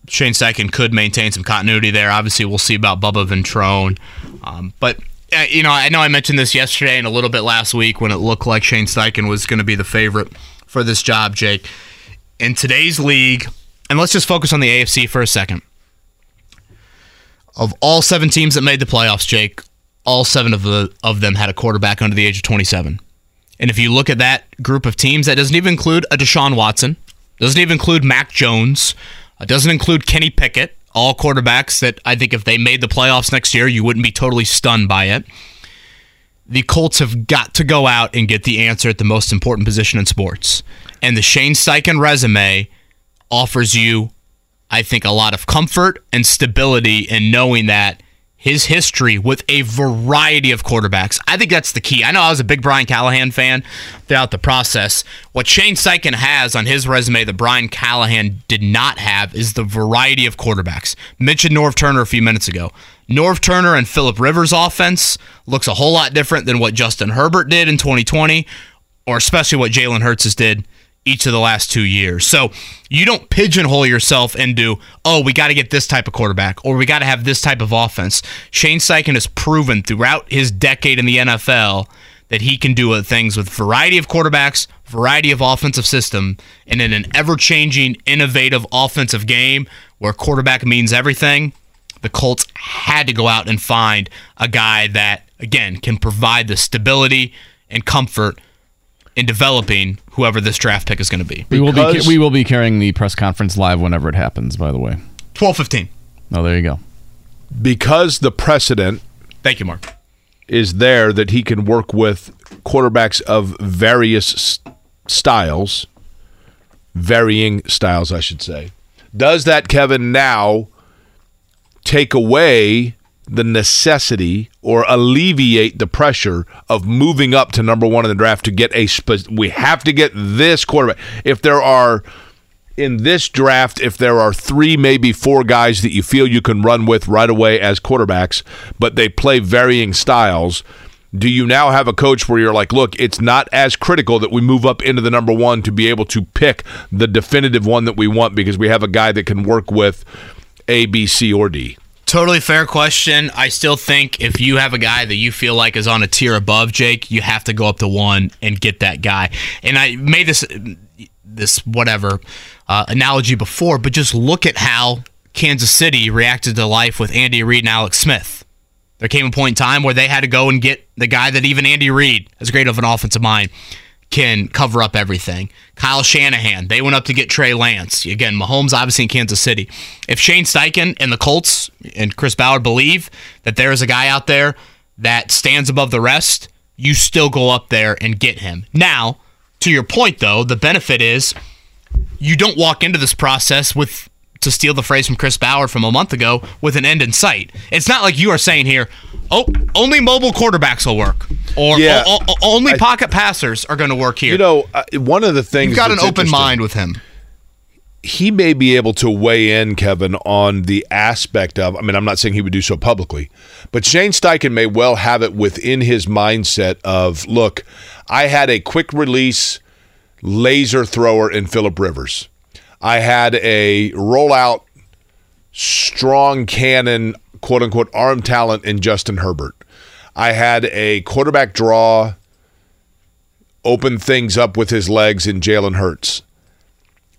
Shane Steichen could maintain some continuity there. Obviously, we'll see about Bubba Ventrone. Um, but, uh, you know, I know I mentioned this yesterday and a little bit last week when it looked like Shane Steichen was going to be the favorite for this job, Jake. In today's league, and let's just focus on the AFC for a second. Of all seven teams that made the playoffs, Jake, all seven of, the, of them had a quarterback under the age of 27. And if you look at that group of teams, that doesn't even include a Deshaun Watson, doesn't even include Mac Jones, uh, doesn't include Kenny Pickett, all quarterbacks that I think if they made the playoffs next year, you wouldn't be totally stunned by it. The Colts have got to go out and get the answer at the most important position in sports. And the Shane Steichen resume offers you, I think, a lot of comfort and stability in knowing that his history with a variety of quarterbacks. I think that's the key. I know I was a big Brian Callahan fan throughout the process. What Shane Steichen has on his resume that Brian Callahan did not have is the variety of quarterbacks. Mentioned Norv Turner a few minutes ago. Norv Turner and Philip Rivers' offense looks a whole lot different than what Justin Herbert did in 2020, or especially what Jalen Hurts did each of the last two years. So you don't pigeonhole yourself into, oh, we got to get this type of quarterback or we got to have this type of offense. Shane Steichen has proven throughout his decade in the NFL that he can do things with variety of quarterbacks, variety of offensive system, and in an ever-changing, innovative offensive game where quarterback means everything. The Colts had to go out and find a guy that, again, can provide the stability and comfort in developing whoever this draft pick is going to be. We will be we will be carrying the press conference live whenever it happens. By the way, twelve fifteen. Oh, there you go. Because the precedent. Thank you, Mark. Is there that he can work with quarterbacks of various styles, varying styles, I should say. Does that Kevin now take away the necessity or alleviate the pressure of moving up to number one in the draft to get a spe- we have to get this quarterback. If there are in this draft if there are three maybe four guys that you feel you can run with right away as quarterbacks but they play varying styles do you now have a coach where you're like look it's not as critical that we move up into the number one to be able to pick the definitive one that we want because we have a guy that can work with a b c or d Totally fair question. I still think if you have a guy that you feel like is on a tier above Jake, you have to go up to one and get that guy. And I made this this whatever uh, analogy before, but just look at how Kansas City reacted to life with Andy Reid and Alex Smith. There came a point in time where they had to go and get the guy that even Andy Reid, as great of an offensive mind, can cover up everything. Kyle Shanahan, they went up to get Trey Lance. Again, Mahomes obviously in Kansas City. If Shane Steichen and the Colts and Chris Ballard believe that there is a guy out there that stands above the rest, you still go up there and get him. Now, to your point though, the benefit is you don't walk into this process with to steal the phrase from Chris Ballard from a month ago with an end in sight. It's not like you are saying here, oh, only mobile quarterbacks will work, or Yeah. o- o- only pocket passers are going to work here. You know, uh, one of the things You've got an open mind with him. he may be able to weigh in, Kevin, on the aspect of. I mean, I'm not saying he would do so publicly, but Shane Steichen may well have it within his mindset of, look, I had a quick release laser thrower in Philip Rivers. I had a rollout strong cannon, quote unquote, arm talent in Justin Herbert. I had a quarterback draw, open things up with his legs in Jalen Hurts.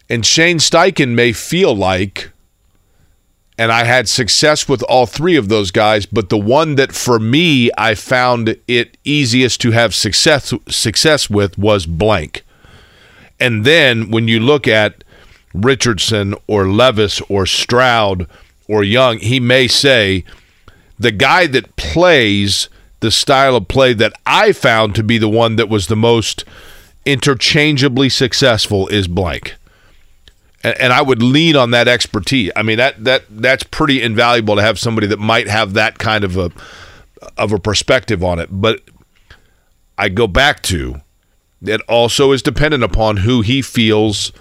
And Shane Steichen may feel like and I had success with all three of those guys, but the one that for me I found it easiest to have success success with was blank. And then when you look at Richardson or Levis or Stroud or Young, he may say the guy that plays the style of play that I found to be the one that was the most interchangeably successful is blank. And, and I would lean on that expertise. I mean that that that's pretty invaluable to have somebody that might have that kind of a of a perspective on it. But I go back to it also is dependent upon who he feels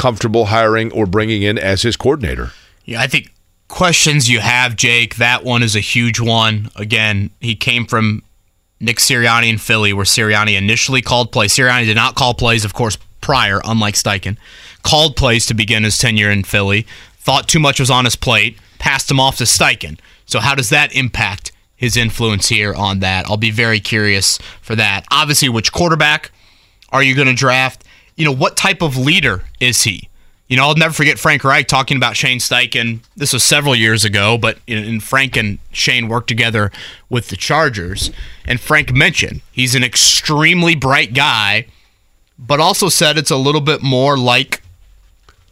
comfortable hiring or bringing in as his coordinator. Yeah, I think questions you have, Jake, that one is a huge one. Again, he came from Nick Sirianni in Philly, where Sirianni initially called plays. Sirianni did not call plays, of course, prior, unlike Steichen. Called plays to begin his tenure in Philly. Thought too much was on his plate. Passed him off to Steichen. So how does that impact his influence here on that? I'll be very curious for that. Obviously, which quarterback are you going to draft? You know, what type of leader is he? You know, I'll never forget Frank Reich talking about Shane Steichen. This was several years ago, but and Frank and Shane worked together with the Chargers. And Frank mentioned he's an extremely bright guy, but also said it's a little bit more like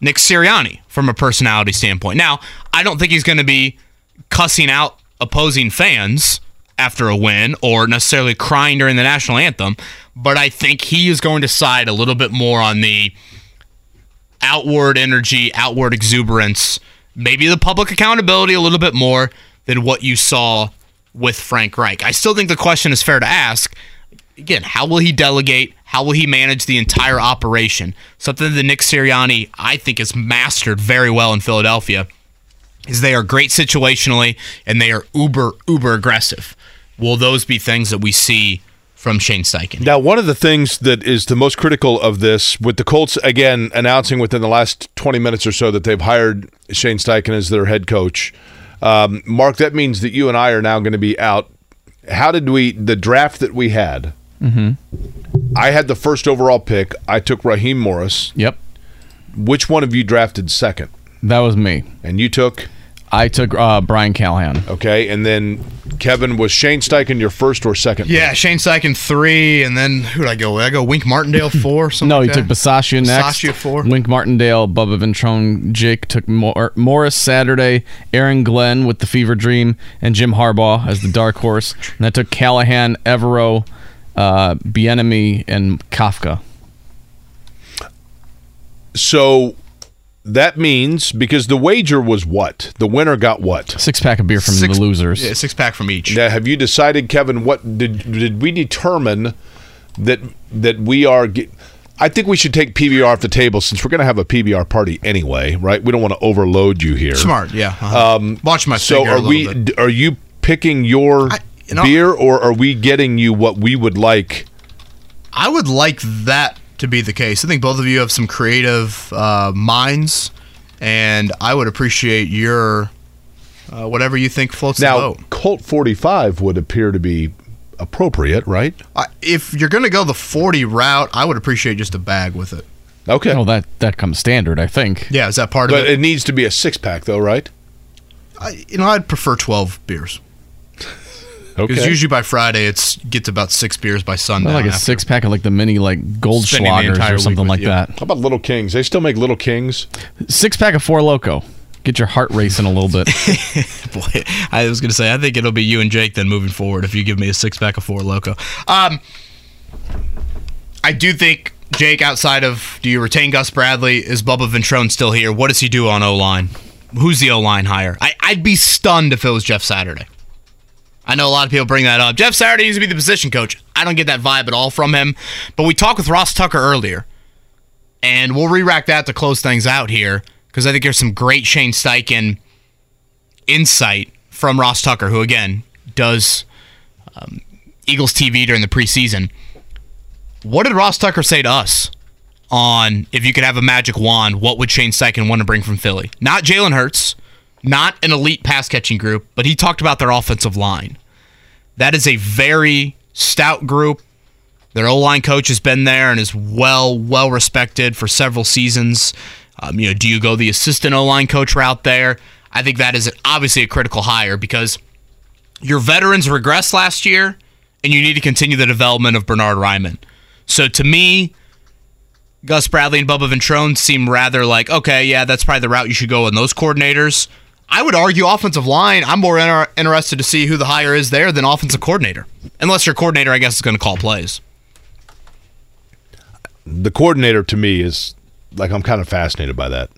Nick Sirianni from a personality standpoint. Now, I don't think he's going to be cussing out opposing fans after a win or necessarily crying during the national anthem, but I think he is going to side a little bit more on the outward energy, outward exuberance, maybe the public accountability a little bit more than what you saw with Frank Reich. I still think the question is fair to ask. Again, how will he delegate? How will he manage the entire operation? Something that Nick Sirianni, I think, has mastered very well in Philadelphia is they are great situationally and they are uber, uber aggressive. Will those be things that we see from Shane Steichen. Now, one of the things that is the most critical of this, with the Colts again announcing within the last 20 minutes or so that they've hired Shane Steichen as their head coach, um, Mark, that means that you and I are now going to be out. How did we, the draft that we had, Mm-hmm. I had the first overall pick. I took Raheem Morris. Yep. Which one of you drafted second? That was me. And you took? I took uh, Brian Callahan. Okay, and then Kevin was Shane Steichen your first or second? Yeah, Shane Steichen three, and then who did I go with? I go Wink Martindale four. Something no, like you took that? Next. Bisaccia four. Wink Martindale, Bubba Ventrone, Jake took Mor- Morris Saturday, Aaron Glenn with the Fever Dream, and Jim Harbaugh as the dark horse. And I took Callahan, Evero, uh, Bieniemy, and Kafka. So that means because the wager was what? The winner got what? Six pack of beer from Six- the losers. Yeah, six pack from each. Now, have you decided, Kevin? What did did we determine that that we are? Get, I think we should take PBR off the table since we're going to have a PBR party anyway, right? We don't want to overload you here. Smart, yeah. Uh-huh. Um, Watch my So figure a are we? bit. d- Are you picking your you know- beer, or are we getting you what we would like? I would like that to be the case. I think both of you have some creative uh, minds, and I would appreciate your uh, whatever you think floats the Now, boat. Colt forty five would appear to be appropriate, right? I, if you're going to go the 40 route, I would appreciate just a bag with it. Okay. Well, that that comes standard, I think. Yeah, is that part of it? But it? it needs to be a six pack, though, right? I, you know, I'd prefer 12 beers. Because Okay. usually by Friday, it's gets about six beers by Sunday. like a after- six pack of like the mini like Spending the Goldschlagers or something like you. that. How about Little Kings? They still make Little Kings. Six pack of Four Loco. Get your heart racing a little bit. Boy, I was going to say, I think it'll be you and Jake then moving forward if you give me a six pack of four loco. Um, I do think Jake, outside of do you retain Gus Bradley? Is Bubba Ventrone still here? What does he do on O line? Who's the O line hire? I, I'd be stunned if it was Jeff Saturday. I know a lot of people bring that up. Jeff Saturday needs to be the position coach. I don't get that vibe at all from him. But we talked with Ross Tucker earlier, and we'll re-rack that to close things out here because I think there's some great Shane Steichen insight from Ross Tucker, who again does um, Eagles TV during the preseason. What did Ross Tucker say to us on if you could have a magic wand? What would Shane Steichen want to bring from Philly? Not Jalen Hurts, not an elite pass catching group, but he talked about their offensive line. That is a very stout group. Their O line coach has been there and is well well respected for several seasons. Um, you know, do you go the assistant O line coach route there? I think that is obviously a critical hire because your veterans regressed last year, and you need to continue the development of Bernard Raimann. So to me, Gus Bradley and Bubba Ventrone seem rather like, okay, yeah, that's probably the route you should go in those coordinators. I would argue offensive line. I'm more inter- interested to see who the hire is there than offensive coordinator, unless your coordinator, I guess, is going to call plays. The coordinator to me is like I'm kind of fascinated by that.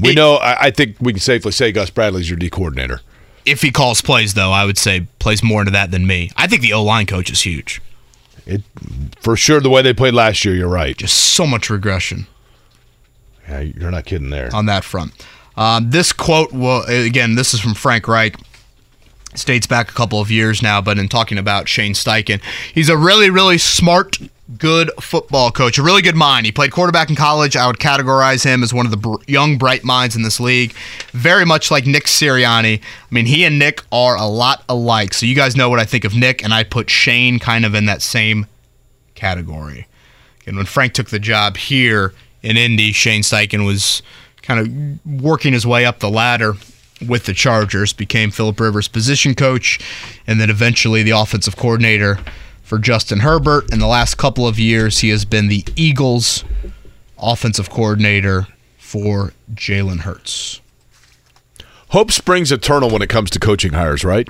We know. I, I think we can safely say Gus Bradley's your D coordinator. If he calls plays, though, I would say plays more into that than me. I think the O line coach is huge. It for sure the way they played last year. You're right. Just so much regression. Yeah, you're not kidding there on that front. Um, this quote, well, again, this is from Frank Reich. States back a couple of years now, but in talking about Shane Steichen, he's a really, really smart, good football coach, a really good mind. He played quarterback in college. I would categorize him as one of the br- young, bright minds in this league. Very much like Nick Sirianni. I mean, he and Nick are a lot alike. So you guys know what I think of Nick, and I put Shane kind of in that same category. And when Frank took the job here in Indy, Shane Steichen was kind of working his way up the ladder with the Chargers, became Philip Rivers' position coach, and then eventually the offensive coordinator for Justin Herbert. In the last couple of years, he has been the Eagles' offensive coordinator for Jalen Hurts. Hope springs eternal when it comes to coaching hires, right?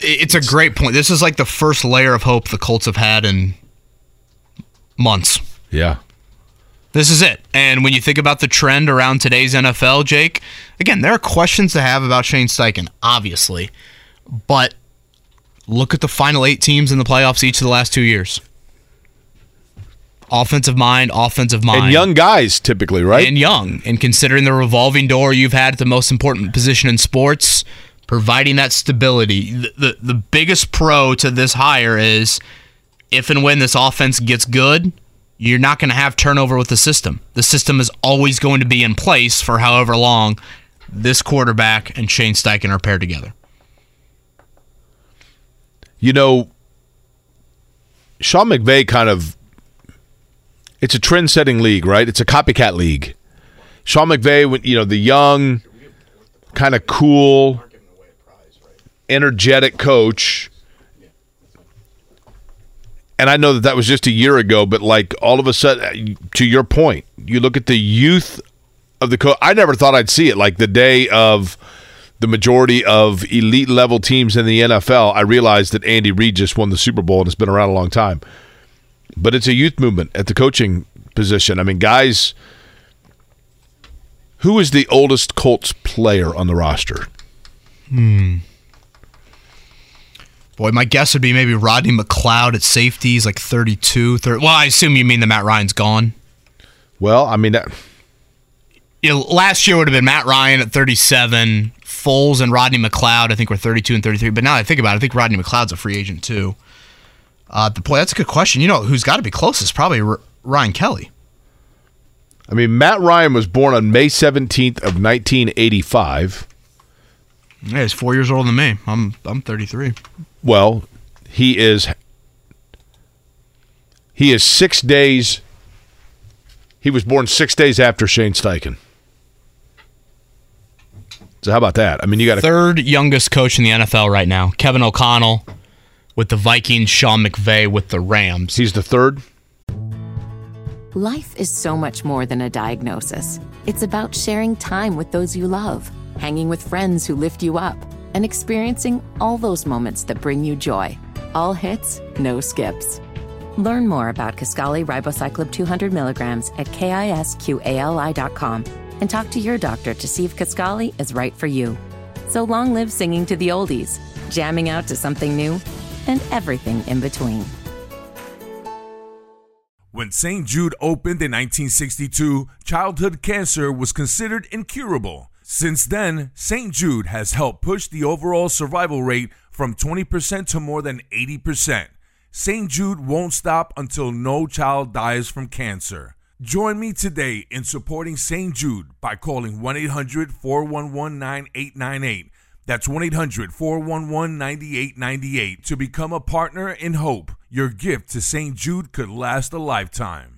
It's a great point. This is like the first layer of hope the Colts have had in months. Yeah. This is it. And when you think about the trend around today's NFL, Jake, again, there are questions to have about Shane Steichen, obviously. But look at the final eight teams in the playoffs each of the last two years. Offensive mind, offensive mind. And young guys, typically, right? And young. And considering the revolving door you've had at the most important position in sports, providing that stability. The, the, the biggest pro to this hire is if and when this offense gets good – you're not going to have turnover with the system. The system is always going to be in place for however long this quarterback and Shane Steichen are paired together. You know, Sean McVay kind of it's a trend-setting league, right? It's a copycat league. Sean McVay, you know, the young, kind of cool, energetic coach and I know that that was just a year ago, but like all of a sudden, to your point, you look at the youth of the coach. I never thought I'd see it. Like the day of the majority of elite level teams in the NFL, I realized that Andy Reid just won the Super Bowl and it's been around a long time. But it's a youth movement at the coaching position. I mean, guys, who is the oldest Colts player on the roster? Hmm. Boy, my guess would be maybe Rodney McLeod at safety. He's like 32. 30, well, I assume you mean that Matt Ryan's gone. Well, I mean, that, you know, last year would have been Matt Ryan at 37. Foles and Rodney McLeod, I think, were 32 and 33. But now I think about it, I think Rodney McLeod's a free agent too. Uh, the boy, that's a good question. You know, who's got to be closest? Probably R- Ryan Kelly. I mean, Matt Ryan was born on May 17th of 1985. Yeah, he's four years older than me. I'm I'm 33. Well, he is he is six days. He was born six days after Shane Steichen. So how about that? I mean, you got a third youngest coach in the NFL right now, Kevin O'Connell with the Vikings, Sean McVay with the Rams. He's the third. Life is so much more than a diagnosis. It's about sharing time with those you love, hanging with friends who lift you up and experiencing all those moments that bring you joy. All hits, no skips. Learn more about Kisqali Ribociclib 200 milligrams at kisqali.com and talk to your doctor to see if Kisqali is right for you. So long live singing to the oldies, jamming out to something new, and everything in between. When St. Jude opened in 1962, childhood cancer was considered incurable. Since then, St. Jude has helped push the overall survival rate from 20% to more than 80%. St. Jude won't stop until no child dies from cancer. Join me today in supporting St. Jude by calling 1 800 411 9898. That's 1 800 411 9898 to become a partner in hope. Your gift to St. Jude could last a lifetime.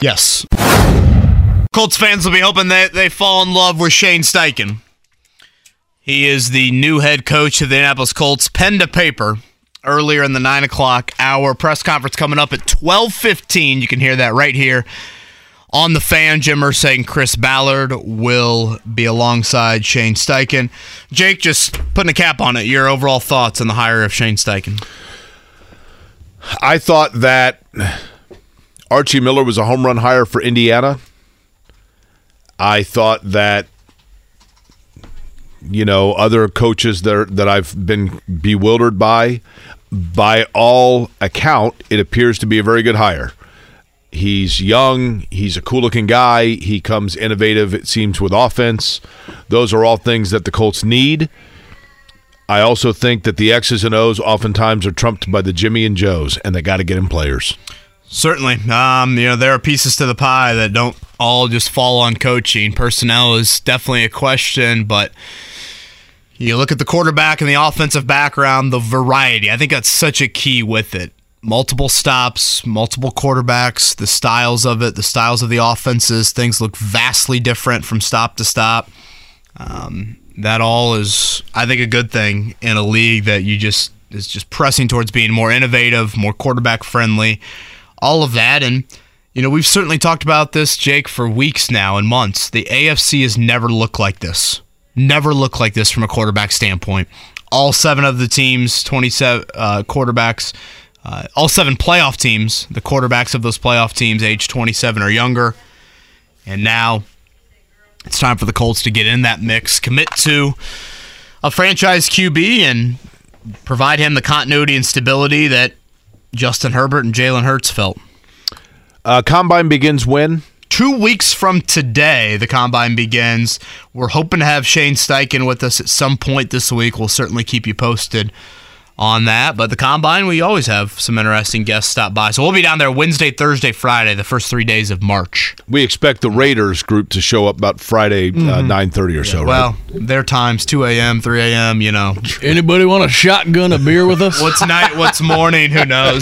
Yes. Colts fans will be hoping that they fall in love with Shane Steichen. He is the new head coach of the Indianapolis Colts. Pen to paper earlier in the nine o'clock hour. Press conference coming up at twelve fifteen. You can hear that right here on the fan. Jim saying Chris Ballard will be alongside Shane Steichen. Jake, just putting a cap on it. Your overall thoughts on the hire of Shane Steichen? I thought that Archie Miller was a home run hire for Indiana. I thought that you know other coaches that that I've been bewildered by. By all account, it appears to be a very good hire. He's young. He's a cool looking guy. He comes innovative, it seems, with offense. Those are all things that the Colts need. I also think that the X's and O's oftentimes are trumped by the Jimmy and Joes, and they got to get in players. Certainly. Um, you know, there are pieces to the pie that don't all just fall on coaching. Personnel is definitely a question, but you look at the quarterback and the offensive background, the variety. I think that's such a key with it. Multiple stops, multiple quarterbacks, the styles of it, the styles of the offenses, things look vastly different from stop to stop. Um, that all is, I think, a good thing in a league that you just is just pressing towards being more innovative, more quarterback friendly all of that. And, you know, we've certainly talked about this, Jake, for weeks now and months. The AFC has never looked like this. Never looked like this from a quarterback standpoint. All seven of the teams, 27 uh, quarterbacks, uh, all seven playoff teams, the quarterbacks of those playoff teams, age 27 or younger. And now it's time for the Colts to get in that mix, commit to a franchise QB, and provide him the continuity and stability that Justin Herbert and Jalen Hurts felt. Uh, combine begins when? Two weeks from today, the combine begins. We're hoping to have Shane Steichen with us at some point this week. We'll certainly keep you posted on that. But the combine, we always have some interesting guests stop by. So we'll be down there Wednesday, Thursday, Friday, the first three days of March. We expect the Raiders group to show up about Friday, uh, Mhm. nine thirty or so. Well, their times two a.m., three a.m. You know, Anybody want a shotgun a beer with us? what's night, what's morning, who knows.